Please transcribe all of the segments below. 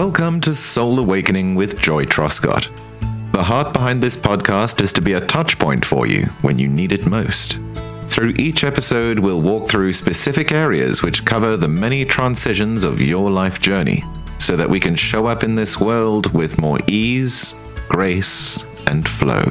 Welcome to Soul Awakening with Joy Truscott. The heart behind this podcast is to be a touch point for you when you need it most. Through each episode, we'll walk through specific areas which cover the many transitions of your life journey so that we can show up in this world with more ease, grace, and flow.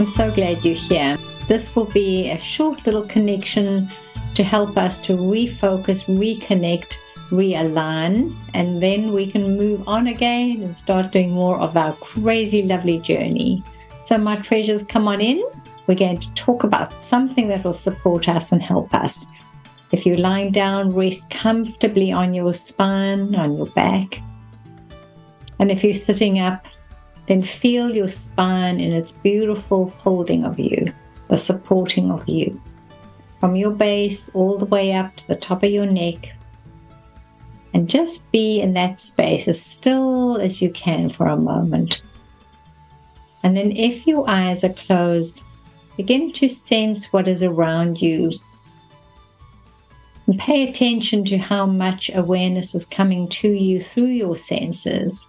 I'm so glad you're here. This will be a short little connection to help us to refocus, reconnect, realign, and then we can move on again and start doing more of our crazy, lovely journey. So, my treasures, come on in. We're going to talk about something that will support us and help us. If you're lying down, rest comfortably on your spine, on your back. And if you're sitting up, then feel your spine in its beautiful folding of you, the supporting of you. From your base all the way up to the top of your neck. And just be in that space as still as you can for a moment. And then, if your eyes are closed, begin to sense what is around you. And pay attention to how much awareness is coming to you through your senses.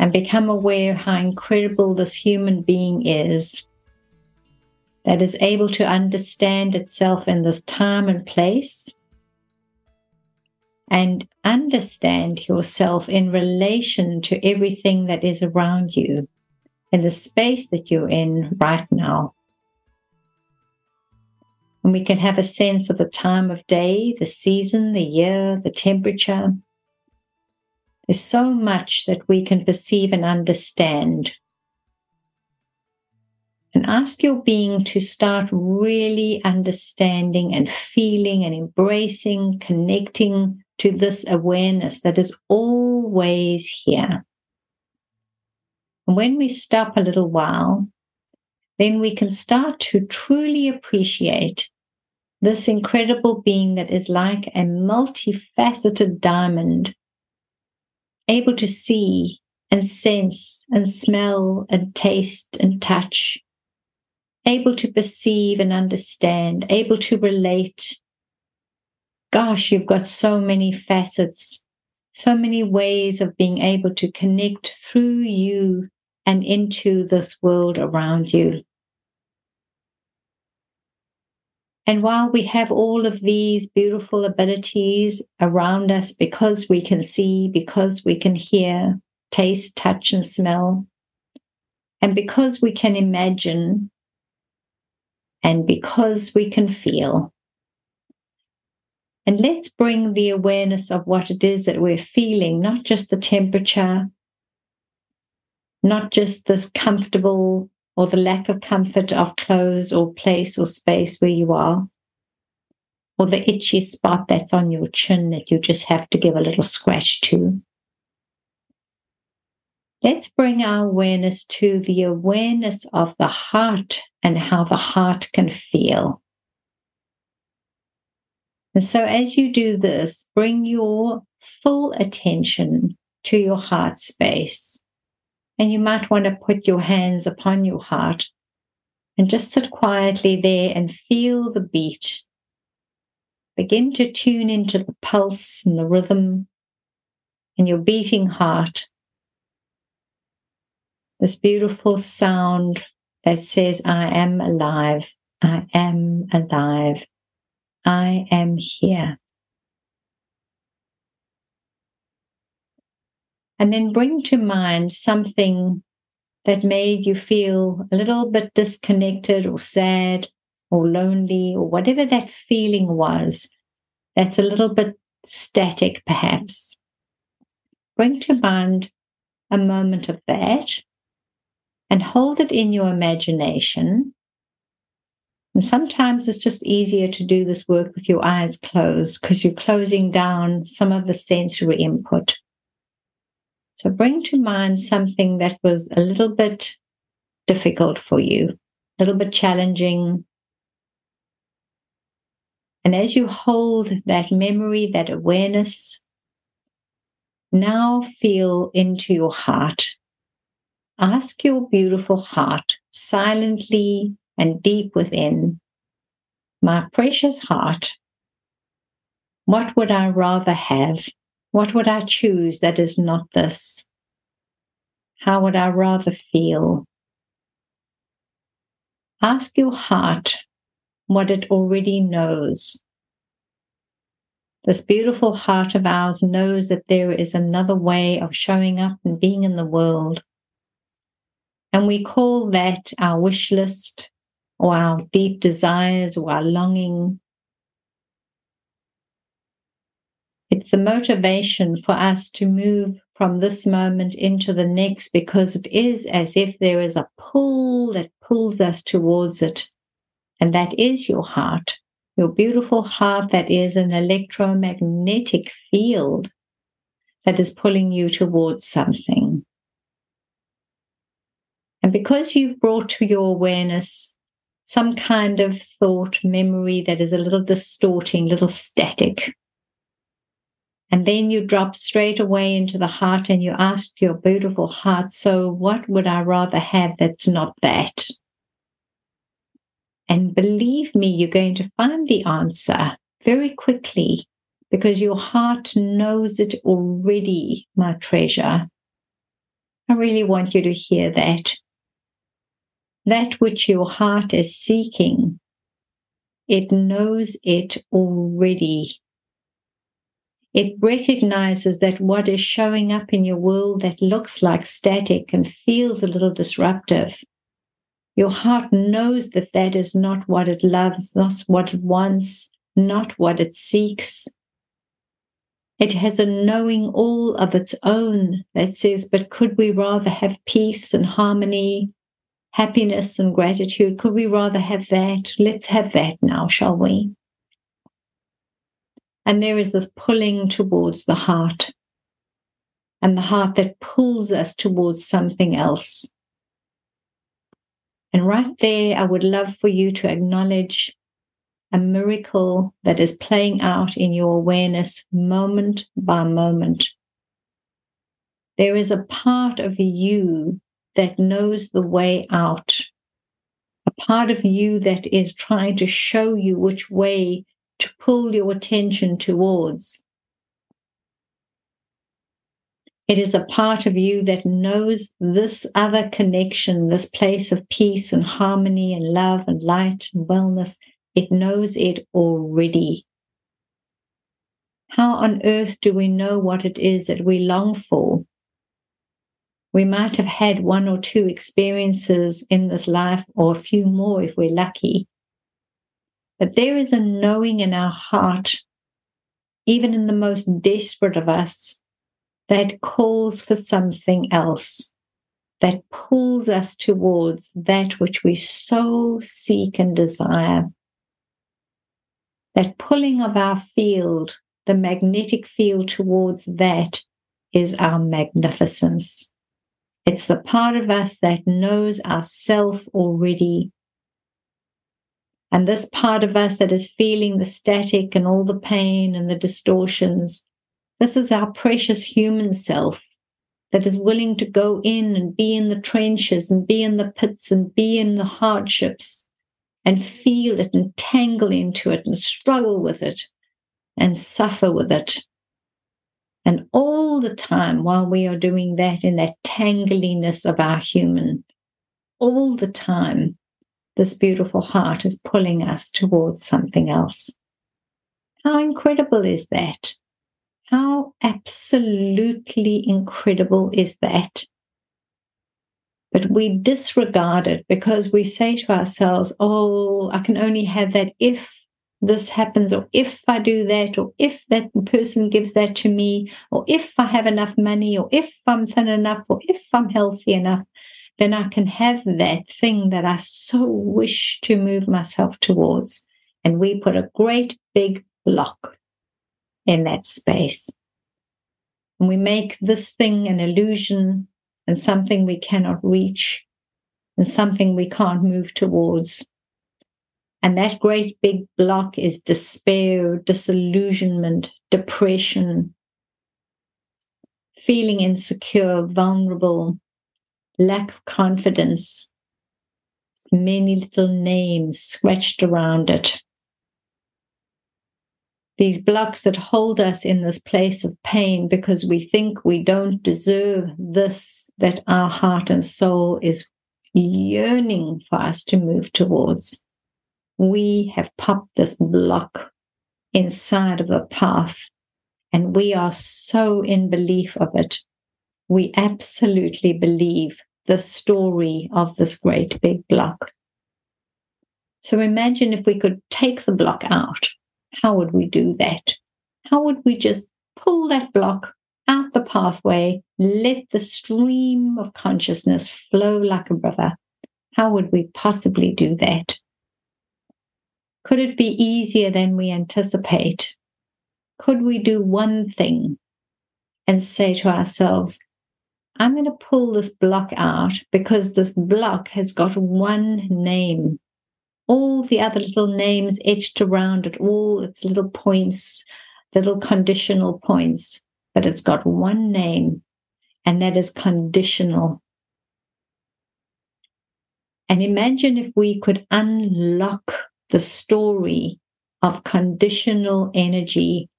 And become aware how incredible this human being is that is able to understand itself in this time and place and understand yourself in relation to everything that is around you in the space that you're in right now. And we can have a sense of the time of day, the season, the year, the temperature, there's so much that we can perceive and understand. And ask your being to start really understanding and feeling and embracing, connecting to this awareness that is always here. And when we stop a little while, then we can start to truly appreciate this incredible being that is like a multifaceted diamond able to see and sense and smell and taste and touch, able to perceive and understand, able to relate. Gosh, you've got so many facets, so many ways of being able to connect through you and into this world around you. And while we have all of these beautiful abilities around us because we can see, because we can hear, taste, touch, and smell, and because we can imagine, and because we can feel. And let's bring the awareness of what it is that we're feeling, not just the temperature, not just this comfortable or the lack of comfort of clothes or place or space where you are, or the itchy spot that's on your chin that you just have to give a little scratch to. Let's bring our awareness to the awareness of the heart and how the heart can feel. And so, as you do this, bring your full attention to your heart space. And you might want to put your hands upon your heart and just sit quietly there and feel the beat. Begin to tune into the pulse and the rhythm in your beating heart. This beautiful sound that says, I am alive, I am alive, I am here. And then bring to mind something that made you feel a little bit disconnected or sad or lonely or whatever that feeling was that's a little bit static, perhaps. Bring to mind a moment of that and hold it in your imagination. And sometimes it's just easier to do this work with your eyes closed because you're closing down some of the sensory input. So bring to mind something that was a little bit difficult for you, a little bit challenging. And as you hold that memory, that awareness, now feel into your heart. ask your beautiful heart silently and deep within, My precious heart, what would I rather have? What would I choose that is not this? How would I rather feel? Ask your heart what it already knows. This beautiful heart of ours knows that there is another way of showing up and being in the world. And we call that our wish list or our deep desires or our longing. It's the motivation for us to move from this moment into the next because it is as if there is a pull that pulls us towards it. And that is your heart your beautiful heart that is an electromagnetic field that is pulling you towards something. And because you've brought to your awareness some kind of thought memory that is a little distorting, little static, and then you drop straight away into the heart and you ask your beautiful heart, So, what would I rather have that's not that? And believe me, you're going to find the answer very quickly because your heart knows it already, my treasure. I really want you to hear that. That which your heart is seeking, it knows it already. It recognizes that what is showing up in your world that looks like static and feels a little disruptive your heart knows that that is not what it loves, not what it wants, not what it seeks. It has a knowing all of its own that says, but could we rather have peace and harmony, happiness and gratitude? Could we rather have that? Let's have that now, shall we? And there is this pulling towards the heart, and the heart that pulls us towards something else. And right there, I would love for you to acknowledge a miracle that is playing out in your awareness moment by moment. There is a part of you that knows the way out, a part of you that is trying to show you which way to pull your attention towards. It is a part of you that knows this other connection, this place of peace and harmony and love and light and wellness. It knows it already. How on earth do we know what it is that we long for? We might have had one or two experiences in this life, or a few more if we're lucky. But there is a knowing in our heart, even in the most desperate of us, that calls for something else, that pulls us towards that which we so seek and desire. That pulling of our field, the magnetic field towards that, is our magnificence. It's the part of us that knows ourself already. And this part of us that is feeling the static and all the pain and the distortions this is our precious human self that is willing to go in and be in the trenches and be in the pits and be in the hardships and feel it and tangle into it and struggle with it and suffer with it. And all the time while we are doing that in that tangliness of our human, all the time, this beautiful heart is pulling us towards something else. How incredible is that? How absolutely incredible is that? But we disregard it because we say to ourselves, oh, I can only have that if this happens, or if I do that, or if that person gives that to me, or if I have enough money, or if I'm thin enough, or if I'm healthy enough, then I can have that thing that I so wish to move myself towards. And we put a great big block in that space. And we make this thing an illusion and something we cannot reach and something we can't move towards. And that great big block is despair, disillusionment, depression, feeling insecure, vulnerable, lack of confidence, many little names scratched around it. These blocks that hold us in this place of pain because we think we don't deserve this that our heart and soul is yearning for us to move towards. We have popped this block inside of the path and we are so in belief of it. We absolutely believe the story of this great big block. So imagine if we could take the block out. How would we do that? How would we just pull that block out the pathway, let the stream of consciousness flow like a river? How would we possibly do that? Could it be easier than we anticipate? Could we do one thing and say to ourselves, I'm going to pull this block out because this block has got one name. All the other little names etched around it, all its little points, little conditional points, but it's got one name, and that is conditional. And imagine if we could unlock the story of conditional energy,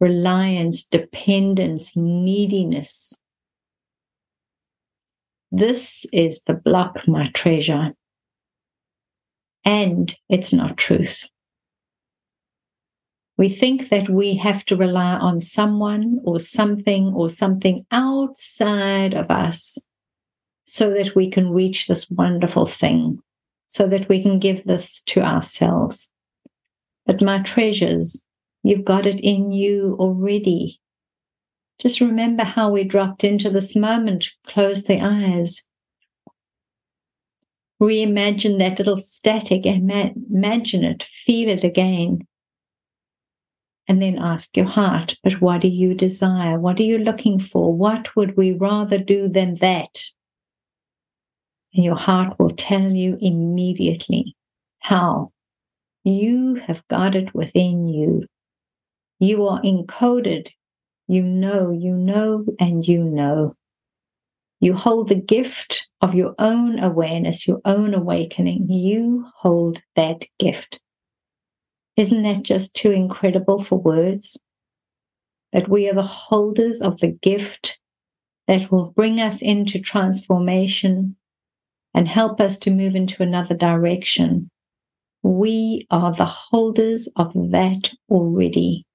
reliance, dependence, neediness, this is the block, my treasure. And it's not truth. We think that we have to rely on someone or something or something outside of us so that we can reach this wonderful thing, so that we can give this to ourselves. But my treasures, you've got it in you already. Just remember how we dropped into this moment. Close the eyes. Reimagine that little static, imagine it, feel it again. And then ask your heart, but what do you desire? What are you looking for? What would we rather do than that? And your heart will tell you immediately how. You have got it within you. You are encoded you know, you know, and you know. You hold the gift of your own awareness, your own awakening. You hold that gift. Isn't that just too incredible for words? That we are the holders of the gift that will bring us into transformation and help us to move into another direction. We are the holders of that already.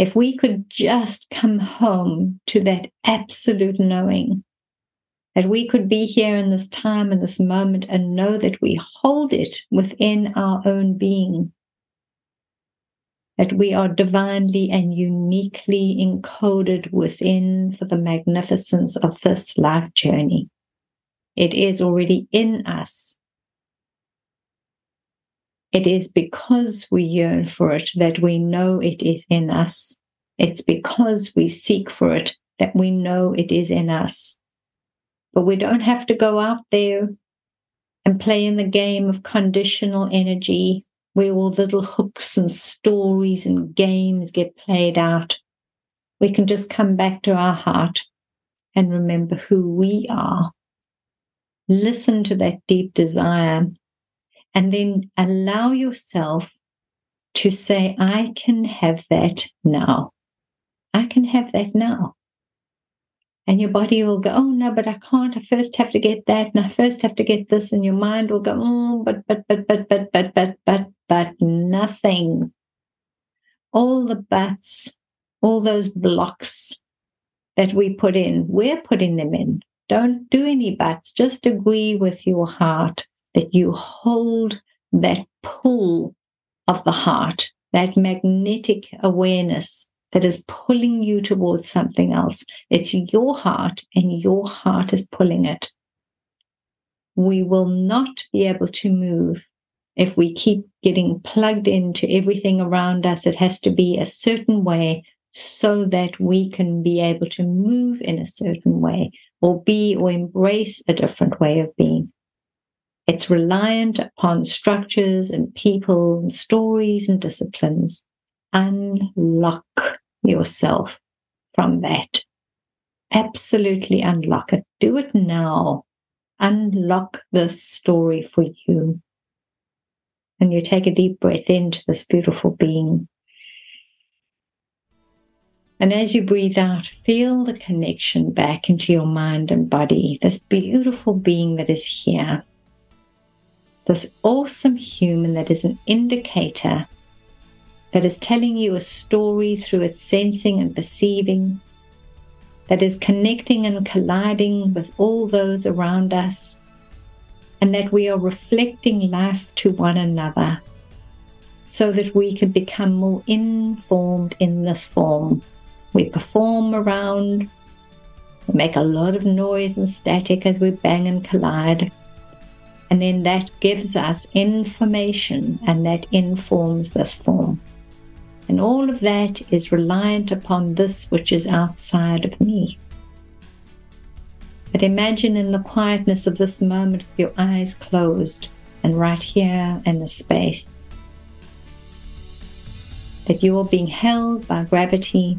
If we could just come home to that absolute knowing that we could be here in this time and this moment and know that we hold it within our own being, that we are divinely and uniquely encoded within for the magnificence of this life journey. It is already in us. It is because we yearn for it that we know it is in us. It's because we seek for it that we know it is in us. But we don't have to go out there and play in the game of conditional energy where all little hooks and stories and games get played out. We can just come back to our heart and remember who we are. Listen to that deep desire and then allow yourself to say, I can have that now. I can have that now. And your body will go, oh, no, but I can't. I first have to get that. And I first have to get this. And your mind will go, oh, but, but, but, but, but, but, but, but, but nothing. All the buts, all those blocks that we put in, we're putting them in. Don't do any buts. Just agree with your heart that you hold that pull of the heart, that magnetic awareness that is pulling you towards something else. It's your heart, and your heart is pulling it. We will not be able to move if we keep getting plugged into everything around us. It has to be a certain way so that we can be able to move in a certain way or be or embrace a different way of being. It's reliant upon structures and people and stories and disciplines. Unlock yourself from that. Absolutely unlock it. Do it now. Unlock this story for you. And you take a deep breath into this beautiful being. And as you breathe out, feel the connection back into your mind and body, this beautiful being that is here, this awesome human that is an indicator, that is telling you a story through its sensing and perceiving, that is connecting and colliding with all those around us, and that we are reflecting life to one another so that we can become more informed in this form we perform around, we make a lot of noise and static as we bang and collide. And then that gives us information and that informs this form. And all of that is reliant upon this which is outside of me. But imagine in the quietness of this moment with your eyes closed and right here in the space that you are being held by gravity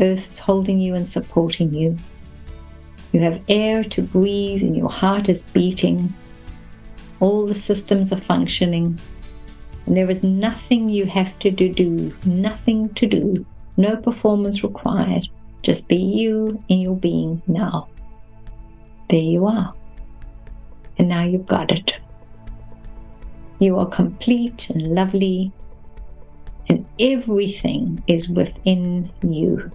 earth is holding you and supporting you. You have air to breathe, and your heart is beating. All the systems are functioning. And there is nothing you have to do, nothing to do, no performance required. Just be you in your being now. There you are. And now you've got it. You are complete and lovely and everything is within you.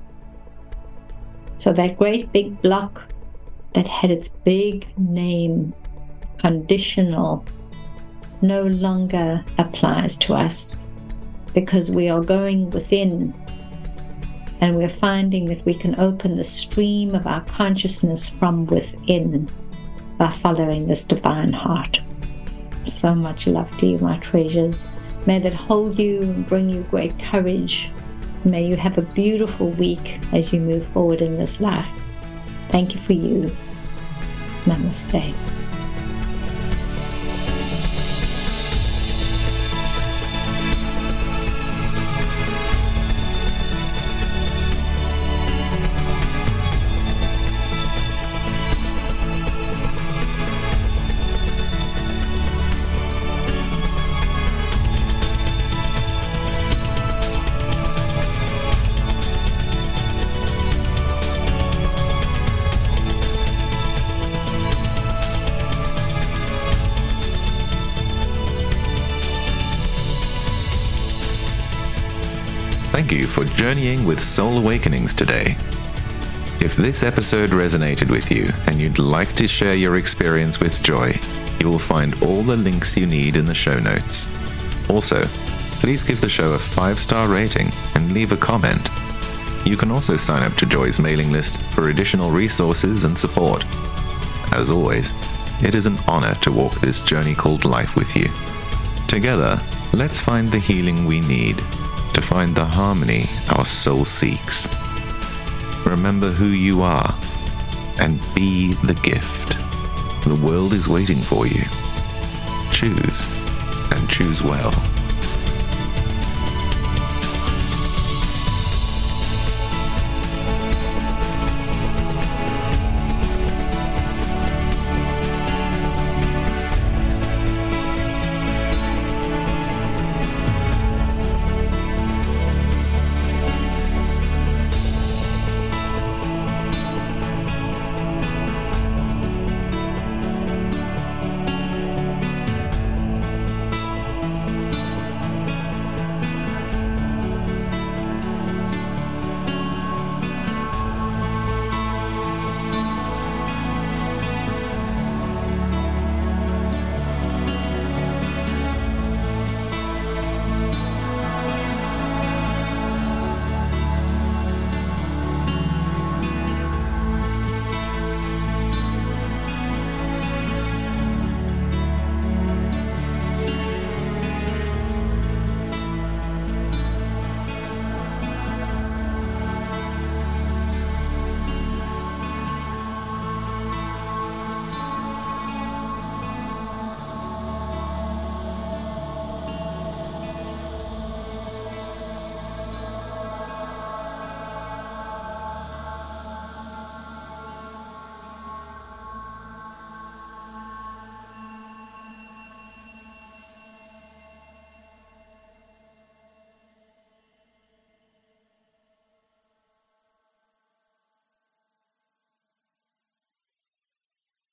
So that great big block that had its big name, conditional, no longer applies to us because we are going within and we're finding that we can open the stream of our consciousness from within by following this divine heart. So much love to you, my treasures. May that hold you and bring you great courage. May you have a beautiful week as you move forward in this life. Thank you for you. Namaste. You for journeying with Soul Awakenings today. If this episode resonated with you and you'd like to share your experience with Joy, you will find all the links you need in the show notes. Also, please give the show a five star rating and leave a comment. You can also sign up to Joy's mailing list for additional resources and support. As always, it is an honor to walk this journey called life with you. Together, let's find the healing we need to find the harmony our soul seeks. Remember who you are and be the gift. The world is waiting for you. Choose and choose well.